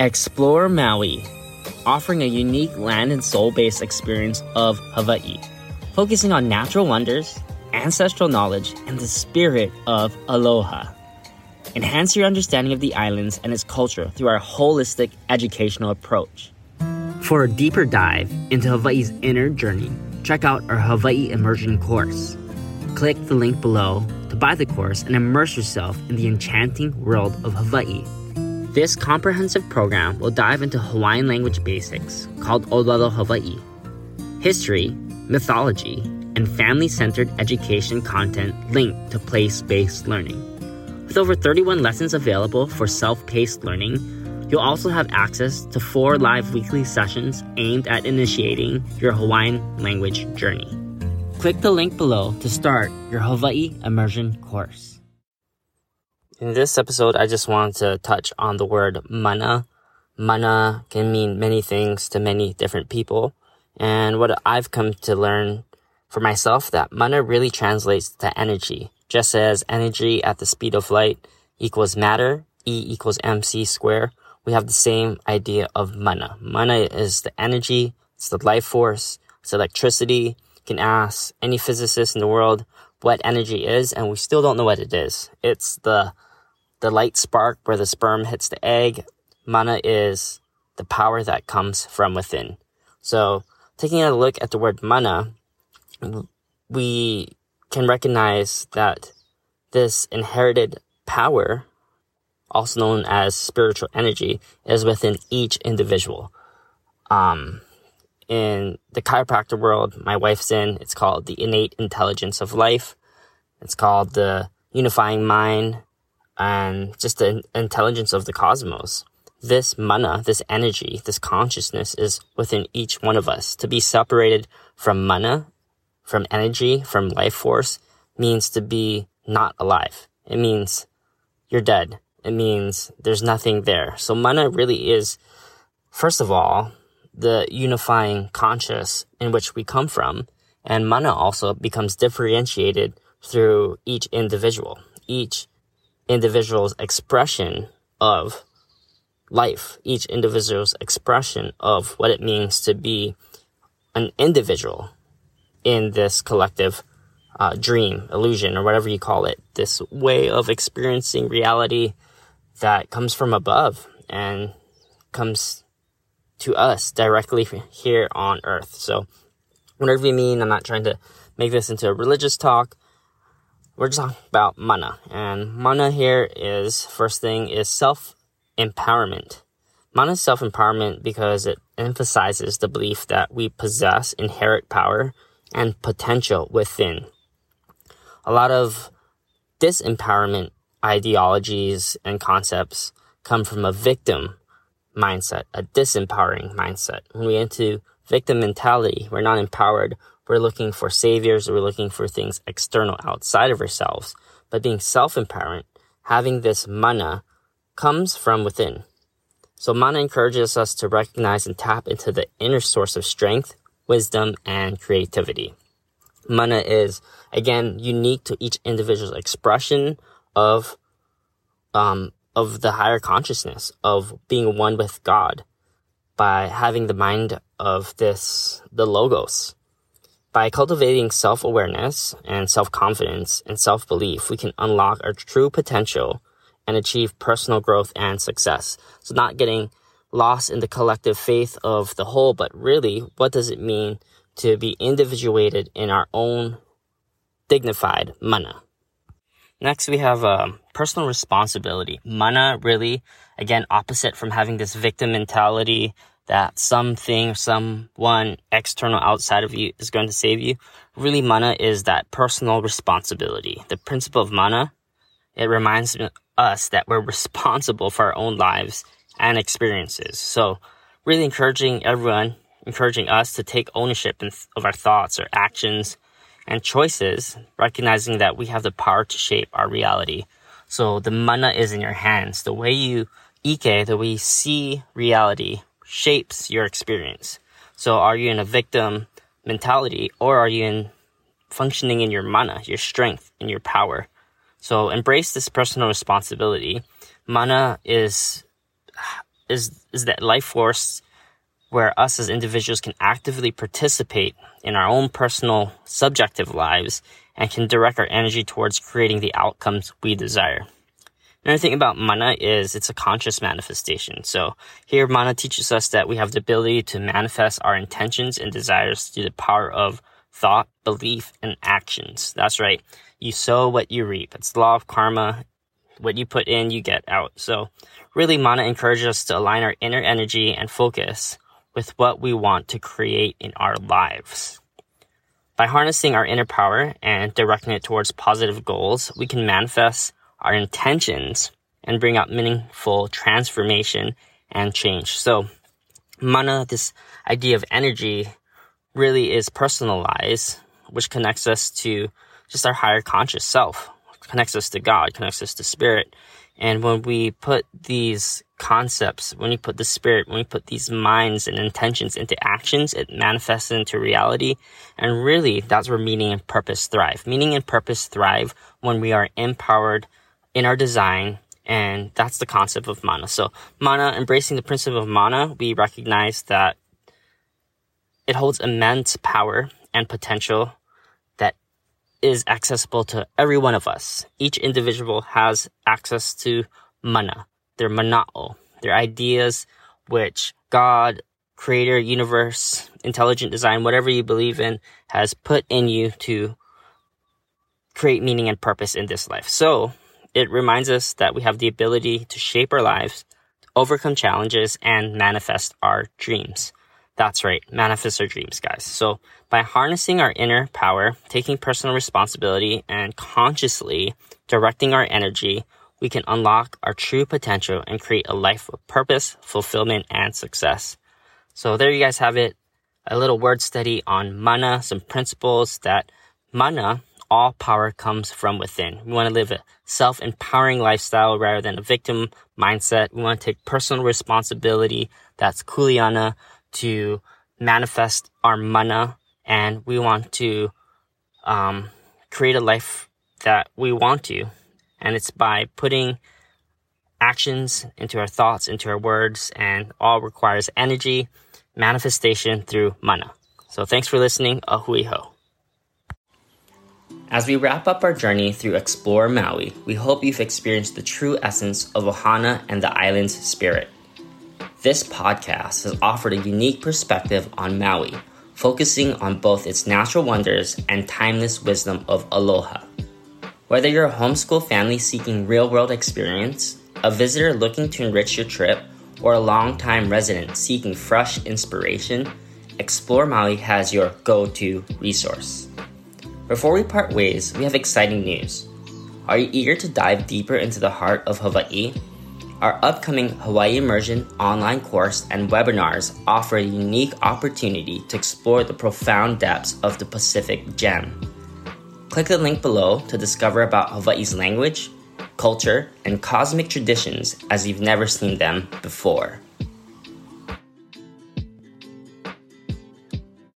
Explore Maui, offering a unique land and soul based experience of Hawaii, focusing on natural wonders, ancestral knowledge, and the spirit of aloha. Enhance your understanding of the islands and its culture through our holistic educational approach. For a deeper dive into Hawaii's inner journey, check out our Hawaii Immersion course. Click the link below to buy the course and immerse yourself in the enchanting world of Hawaii. This comprehensive program will dive into Hawaiian language basics called Olelo Hawaii, history, mythology, and family centered education content linked to place based learning. With over 31 lessons available for self paced learning, you'll also have access to four live weekly sessions aimed at initiating your Hawaiian language journey. Click the link below to start your Hawaii immersion course. In this episode, I just want to touch on the word mana. Mana can mean many things to many different people. And what I've come to learn for myself that mana really translates to energy. Just as energy at the speed of light equals matter, E equals mc square, we have the same idea of mana. Mana is the energy, it's the life force, it's electricity. You can ask any physicist in the world what energy is, and we still don't know what it is. It's the the light spark where the sperm hits the egg. Mana is the power that comes from within. So, taking a look at the word mana, we can recognize that this inherited power, also known as spiritual energy, is within each individual. Um, in the chiropractor world, my wife's in, it's called the innate intelligence of life. It's called the unifying mind and just the intelligence of the cosmos. This mana, this energy, this consciousness is within each one of us. To be separated from mana from energy, from life force, means to be not alive. It means you're dead. It means there's nothing there. So mana really is, first of all, the unifying conscious in which we come from. And mana also becomes differentiated through each individual, each individual's expression of life, each individual's expression of what it means to be an individual in this collective uh, dream, illusion, or whatever you call it. This way of experiencing reality that comes from above and comes to us directly here on earth. So, whatever you mean, I'm not trying to make this into a religious talk. We're just talking about mana. And mana here is, first thing, is self empowerment. Mana is self empowerment because it emphasizes the belief that we possess inherent power and potential within. A lot of disempowerment ideologies and concepts come from a victim mindset, a disempowering mindset. When we into victim mentality, we're not empowered. We're looking for saviors. We're looking for things external outside of ourselves. But being self-empowerment, having this mana comes from within. So mana encourages us to recognize and tap into the inner source of strength, wisdom, and creativity. Mana is, again, unique to each individual's expression of, um, of the higher consciousness, of being one with God by having the mind of this, the logos. By cultivating self-awareness and self-confidence and self-belief, we can unlock our true potential and achieve personal growth and success. So not getting lost in the collective faith of the whole, but really, what does it mean to be individuated in our own dignified mana? Next, we have uh, personal responsibility. Mana really, again, opposite from having this victim mentality that something, someone external outside of you is going to save you. Really, mana is that personal responsibility. The principle of mana, it reminds us that we're responsible for our own lives and experiences. So really encouraging everyone, encouraging us to take ownership of our thoughts, our actions, and choices, recognizing that we have the power to shape our reality. So the mana is in your hands. The way you ike, the way you see reality shapes your experience. So are you in a victim mentality or are you in functioning in your mana, your strength and your power? So embrace this personal responsibility. Mana is is is that life force where us as individuals can actively participate in our own personal subjective lives and can direct our energy towards creating the outcomes we desire. Another thing about mana is it's a conscious manifestation. So here mana teaches us that we have the ability to manifest our intentions and desires through the power of thought, belief, and actions. That's right. You sow what you reap. It's the law of karma. What you put in, you get out. So really mana encourages us to align our inner energy and focus with what we want to create in our lives. By harnessing our inner power and directing it towards positive goals, we can manifest our intentions and bring out meaningful transformation and change. So, mana, this idea of energy, really is personalized, which connects us to just our higher conscious self, connects us to God, connects us to spirit. And when we put these concepts, when you put the spirit, when we put these minds and intentions into actions, it manifests into reality. And really, that's where meaning and purpose thrive. Meaning and purpose thrive when we are empowered in our design. And that's the concept of mana. So mana, embracing the principle of mana, we recognize that it holds immense power and potential that is accessible to every one of us. Each individual has access to mana, their mana'o, their ideas, which God, creator, universe, intelligent design, whatever you believe in, has put in you to create meaning and purpose in this life. So it reminds us that we have the ability to shape our lives, overcome challenges, and manifest our dreams. That's right, manifest our dreams, guys. So by harnessing our inner power, taking personal responsibility, and consciously directing our energy, we can unlock our true potential and create a life of purpose, fulfillment, and success. So there you guys have it. A little word study on mana, some principles that mana, all power comes from within. We want to live a self-empowering lifestyle rather than a victim mindset. We want to take personal responsibility. That's kuleana to manifest our mana and we want to um, create a life that we want to. And it's by putting actions into our thoughts, into our words, and all requires energy, manifestation through mana. So thanks for listening. A hui hou. As we wrap up our journey through Explore Maui, we hope you've experienced the true essence of Ohana and the island's spirit. This podcast has offered a unique perspective on Maui, focusing on both its natural wonders and timeless wisdom of aloha. Whether you're a homeschool family seeking real world experience, a visitor looking to enrich your trip, or a long-time resident seeking fresh inspiration, Explore Maui has your go to resource. Before we part ways, we have exciting news. Are you eager to dive deeper into the heart of Hawaii? Our upcoming Hawaii Immersion online course and webinars offer a unique opportunity to explore the profound depths of the Pacific Gem. Click the link below to discover about Hawaii's language, culture, and cosmic traditions as you've never seen them before.